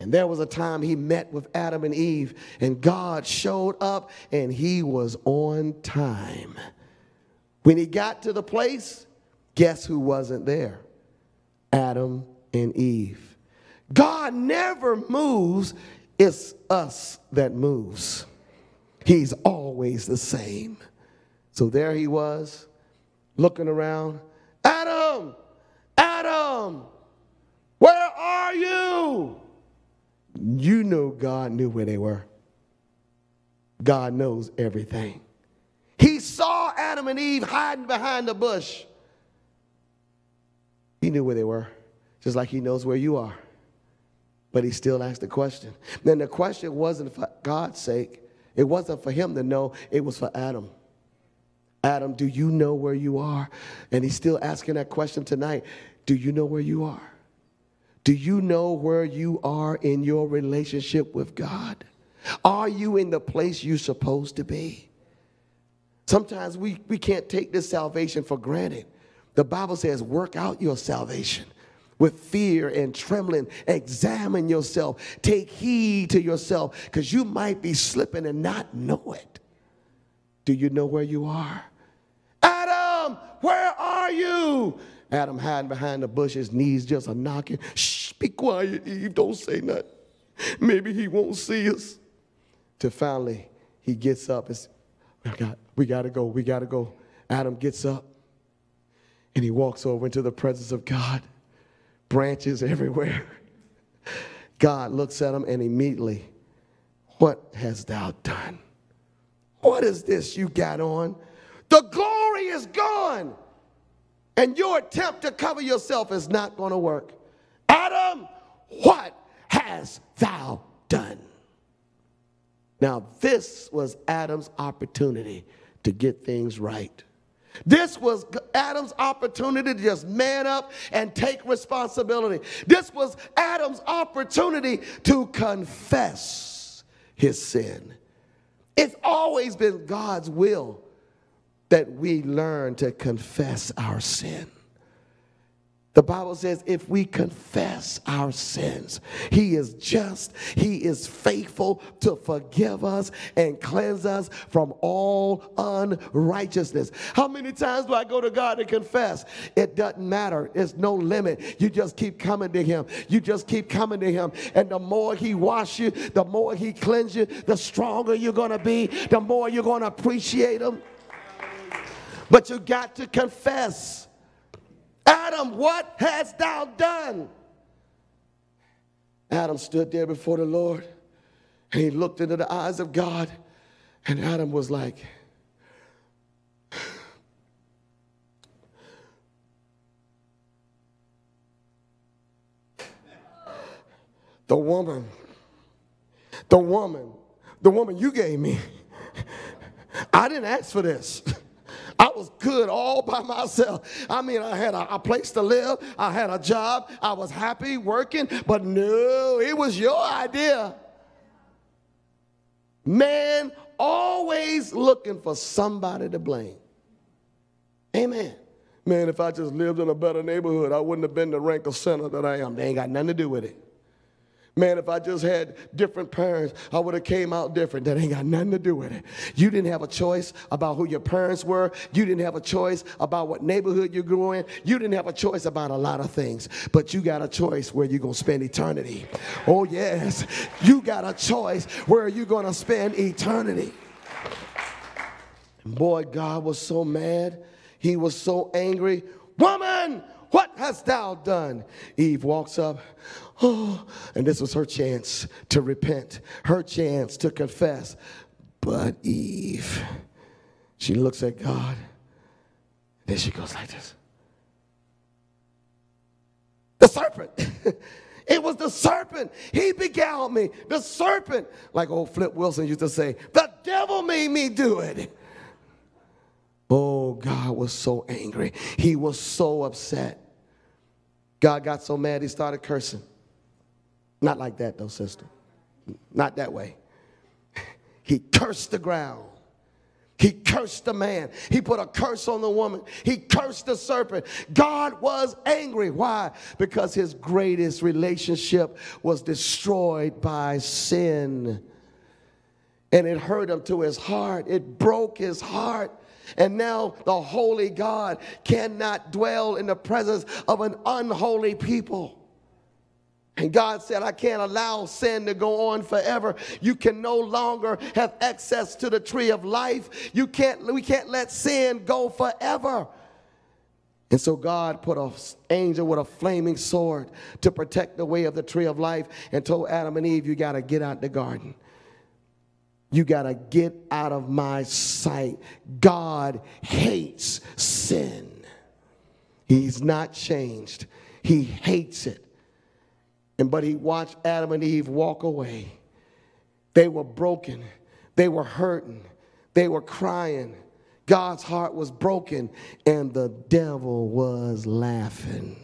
And there was a time he met with Adam and Eve, and God showed up and he was on time. When he got to the place, guess who wasn't there? Adam and Eve. God never moves, it's us that moves. He's always the same. So there he was, looking around. Adam, Adam, where are you? You know God knew where they were. God knows everything. He saw Adam and Eve hiding behind the bush. He knew where they were, just like he knows where you are. But he still asked the question. Then the question wasn't for God's sake, it wasn't for him to know, it was for Adam. Adam, do you know where you are? And he's still asking that question tonight. Do you know where you are? Do you know where you are in your relationship with God? Are you in the place you're supposed to be? Sometimes we, we can't take this salvation for granted. The Bible says, work out your salvation with fear and trembling. Examine yourself. Take heed to yourself because you might be slipping and not know it. Do you know where you are? Adam, where are you? Adam hiding behind the bushes, knees just a knocking. Shh, be quiet, Eve. Don't say nothing. Maybe he won't see us. Till finally he gets up and we got, we got to go. We got to go. Adam gets up and he walks over into the presence of God. Branches everywhere. God looks at him and immediately, What hast thou done? What is this you got on? The glory is gone. And your attempt to cover yourself is not going to work. Adam, what has thou done? Now, this was Adam's opportunity to get things right. This was Adam's opportunity to just man up and take responsibility. This was Adam's opportunity to confess his sin. It's always been God's will that we learn to confess our sin. The Bible says if we confess our sins, He is just, He is faithful to forgive us and cleanse us from all unrighteousness. How many times do I go to God and confess? It doesn't matter, It's no limit. You just keep coming to Him. You just keep coming to Him. And the more He washes you, the more He cleanses you, the stronger you're going to be, the more you're going to appreciate Him. But you got to confess. Adam, what hast thou done? Adam stood there before the Lord and he looked into the eyes of God, and Adam was like, The woman, the woman, the woman you gave me. I didn't ask for this. [laughs] Was good all by myself. I mean, I had a, a, place to live, I had a job, I was happy working, but no, it was your idea. Man, always looking for somebody to blame. Amen. Man, if I just lived in a better neighborhood, I wouldn't have been the rank of sinner that I am. They ain't got nothing to do with it. Man, if I just had different parents, I would have came out different. That ain't got nothing to do with it. You didn't have a choice about who your parents were. You didn't have a choice about what neighborhood you grew in. You didn't have a choice about a lot of things. But you got a choice where you're going to spend eternity. Oh, yes. You got a choice where you're going to spend eternity. Boy, God was so mad. He was so angry. Woman, what hast thou done? Eve walks up. Oh, [gasps] and this was her chance to repent, her chance to confess. But Eve, she looks at God. Then she goes like this The serpent. [laughs] it was the serpent. He beguiled me. The serpent, like old Flip Wilson used to say, the devil made me do it. Oh, God was so angry. He was so upset. God got so mad he started cursing. Not like that, though, sister. Not that way. [laughs] He cursed the ground. He cursed the man. He put a curse on the woman. He cursed the serpent. God was angry. Why? Because his greatest relationship was destroyed by sin. And it hurt him to his heart. It broke his heart. And now the holy God cannot dwell in the presence of an unholy people. And God said, I can't allow sin to go on forever. You can no longer have access to the tree of life. You can't, we can't let sin go forever. And so God put an angel with a flaming sword to protect the way of the tree of life and told Adam and Eve, You got to get out the garden. You got to get out of my sight. God hates sin. He's not changed, He hates it. And but He watched Adam and Eve walk away. They were broken, they were hurting, they were crying. God's heart was broken, and the devil was laughing.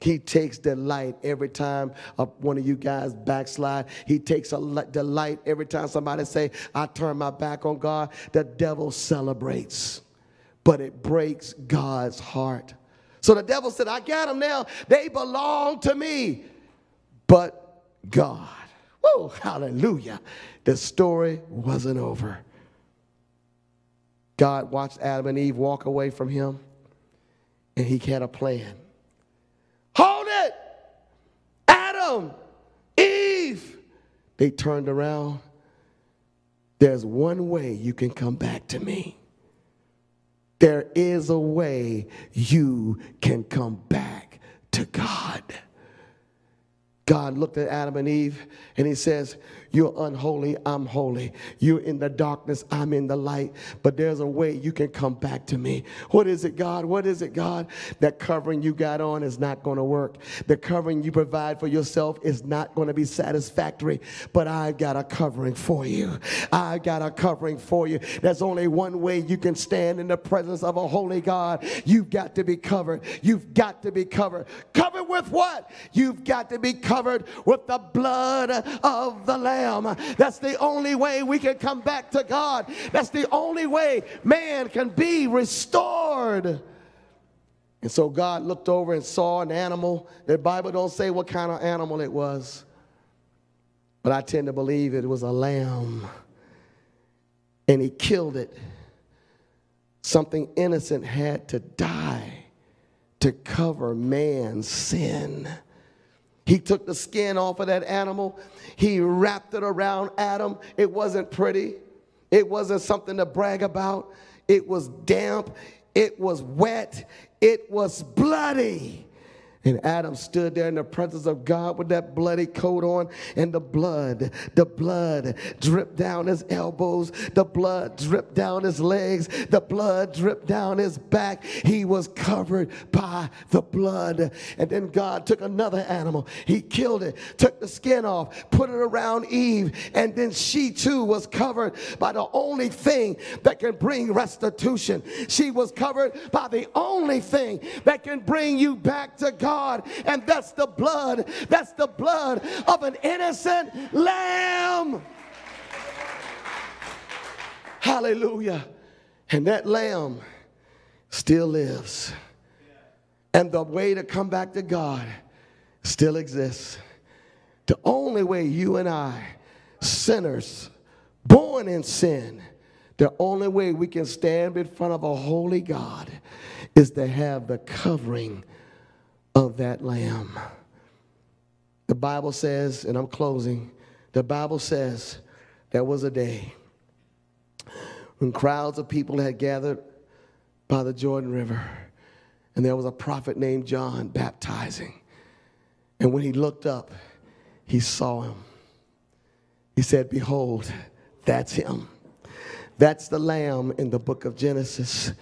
He takes delight every time one of you guys backslide. He takes a delight every time somebody say, I turn my back on God. The devil celebrates, but it breaks God's heart. So the devil said, I got them now. They belong to me. But God, whoa, hallelujah. The story wasn't over. God watched Adam and Eve walk away from him, and he had a plan. Hold it! Adam, Eve. They turned around. There's one way you can come back to me. There is a way you can come back to God. God looked at Adam and Eve and he says, you're unholy, I'm holy. You're in the darkness, I'm in the light. But there's a way you can come back to me. What is it, God? What is it, God? That covering you got on is not going to work. The covering you provide for yourself is not going to be satisfactory. But I've got a covering for you. I've got a covering for you. There's only one way you can stand in the presence of a holy God. You've got to be covered. You've got to be covered. Covered with what? You've got to be covered with the blood of the Lamb. Lamb. That's the only way we can come back to God. That's the only way man can be restored. And so God looked over and saw an animal. The Bible don't say what kind of animal it was. But I tend to believe it was a lamb. And he killed it. Something innocent had to die to cover man's sin. He took the skin off of that animal. He wrapped it around Adam. It wasn't pretty. It wasn't something to brag about. It was damp. It was wet. It was bloody. And Adam stood there in the presence of God with that bloody coat on, and the blood, the blood dripped down his elbows, the blood dripped down his legs, the blood dripped down his back. He was covered by the blood. And then God took another animal, he killed it, took the skin off, put it around Eve, and then she too was covered by the only thing that can bring restitution. She was covered by the only thing that can bring you back to God. God, and that's the blood. That's the blood of an innocent lamb. Hallelujah. And that lamb still lives. And the way to come back to God still exists. The only way you and I, sinners, born in sin, the only way we can stand in front of a holy God is to have the covering of that lamb. The Bible says, and I'm closing, the Bible says there was a day when crowds of people had gathered by the Jordan River, and there was a prophet named John baptizing. And when he looked up, he saw him. He said, Behold, that's him. That's the lamb in the book of Genesis.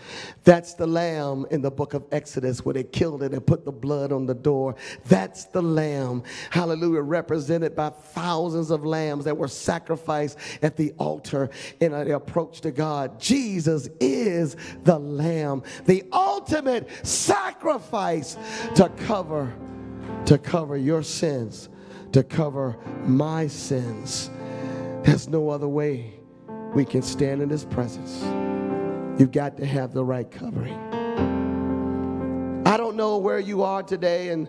That's the lamb in the book of Exodus where they killed it and put the blood on the door. That's the lamb, hallelujah, represented by thousands of lambs that were sacrificed at the altar in an approach to God. Jesus is the lamb, the ultimate sacrifice to cover, to cover your sins, to cover my sins. There's no other way we can stand in his presence. You've got to have the right covering. I don't know where you are today, and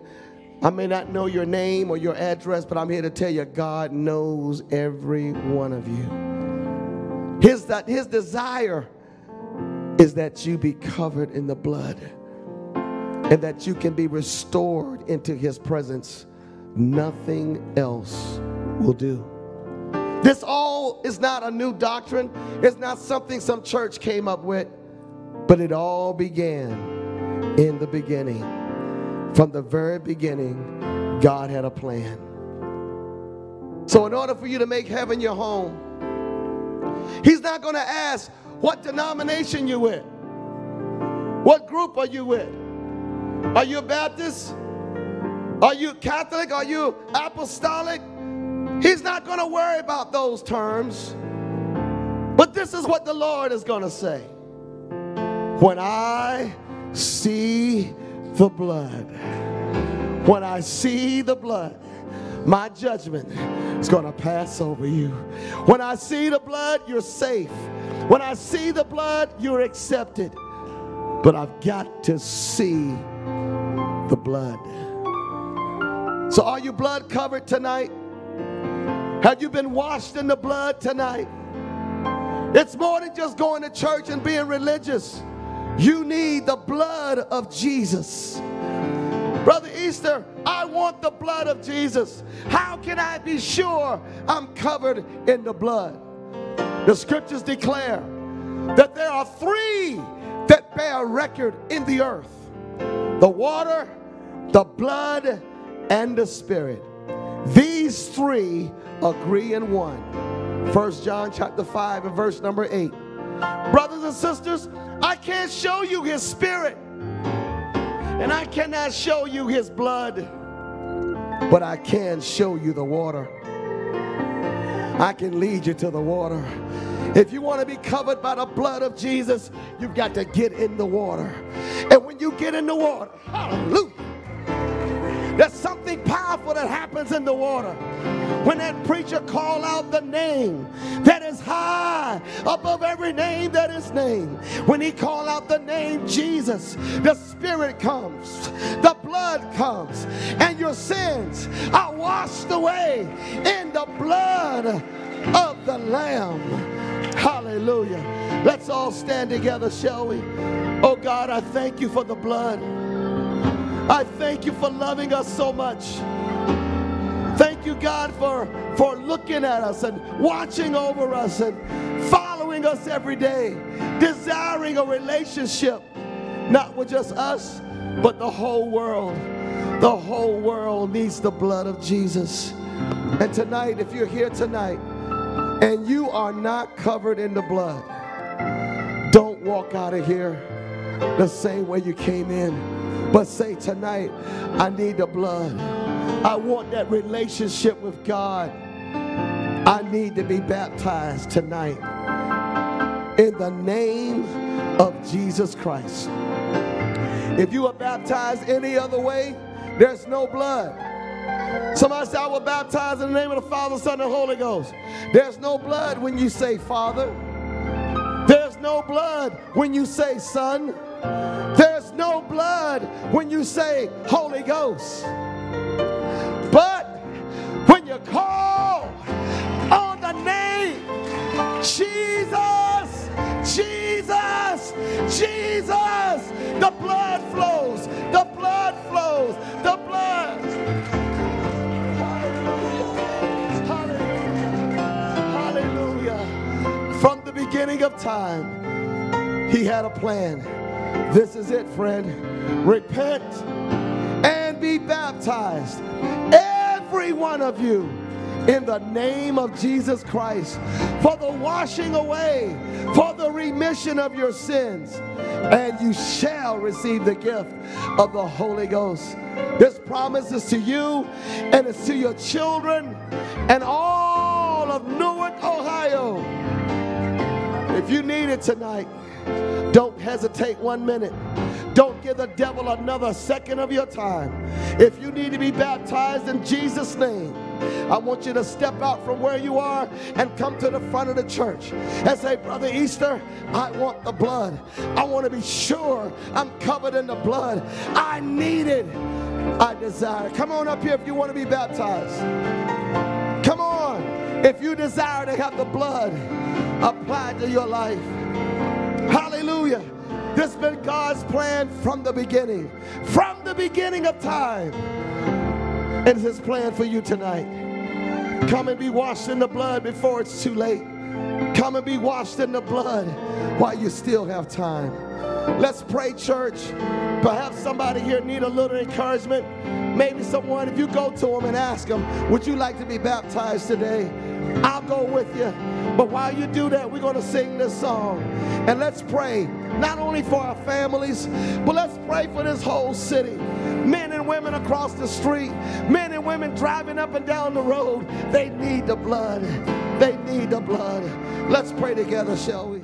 I may not know your name or your address, but I'm here to tell you God knows every one of you. His, that, his desire is that you be covered in the blood and that you can be restored into his presence. Nothing else will do. This all is not a new doctrine. It's not something some church came up with, but it all began in the beginning. From the very beginning, God had a plan. So, in order for you to make heaven your home, He's not going to ask what denomination you're with, what group are you with. Are you a Baptist? Are you Catholic? Are you apostolic? He's not going to worry about those terms. But this is what the Lord is going to say. When I see the blood, when I see the blood, my judgment is going to pass over you. When I see the blood, you're safe. When I see the blood, you're accepted. But I've got to see the blood. So, are you blood covered tonight? Have you been washed in the blood tonight? It's more than just going to church and being religious. You need the blood of Jesus. Brother Easter, I want the blood of Jesus. How can I be sure I'm covered in the blood? The scriptures declare that there are three that bear record in the earth the water, the blood, and the spirit. These three agree in one. First John chapter 5 and verse number 8. Brothers and sisters, I can't show you his spirit. And I cannot show you his blood. But I can show you the water. I can lead you to the water. If you want to be covered by the blood of Jesus, you've got to get in the water. And when you get in the water, hallelujah there's something powerful that happens in the water. When that preacher call out the name that is high above every name that is named. When he call out the name Jesus, the spirit comes, the blood comes, and your sins are washed away in the blood of the Lamb. Hallelujah. Let's all stand together, shall we? Oh God, I thank you for the blood. I thank you for loving us so much. Thank you, God, for, for looking at us and watching over us and following us every day, desiring a relationship, not with just us, but the whole world. The whole world needs the blood of Jesus. And tonight, if you're here tonight and you are not covered in the blood, don't walk out of here the same way you came in. But say tonight, I need the blood. I want that relationship with God. I need to be baptized tonight in the name of Jesus Christ. If you are baptized any other way, there's no blood. Somebody said, I will baptize in the name of the Father, Son, and Holy Ghost. There's no blood when you say Father. There's no blood when you say Son. There's no blood when you say Holy Ghost. But when you call on the name Jesus, Jesus, Jesus, the blood flows, the blood flows, the blood. Hallelujah. Hallelujah. Hallelujah. From the beginning of time, he had a plan. This is it, friend. Repent and be baptized, every one of you, in the name of Jesus Christ, for the washing away, for the remission of your sins, and you shall receive the gift of the Holy Ghost. This promise is to you and it's to your children and all of Newark, Ohio. If you need it tonight, don't hesitate one minute. Don't give the devil another second of your time. If you need to be baptized in Jesus' name, I want you to step out from where you are and come to the front of the church and say, Brother Easter, I want the blood. I want to be sure I'm covered in the blood. I need it. I desire. Come on up here if you want to be baptized. Come on. If you desire to have the blood applied to your life. Hallelujah. This has been God's plan from the beginning. From the beginning of time. And it's his plan for you tonight. Come and be washed in the blood before it's too late. Come and be washed in the blood while you still have time. Let's pray, church. Perhaps somebody here need a little encouragement. Maybe someone, if you go to them and ask them, would you like to be baptized today? I'll go with you. But while you do that, we're going to sing this song. And let's pray, not only for our families, but let's pray for this whole city. Men and women across the street, men and women driving up and down the road, they need the blood. They need the blood. Let's pray together, shall we?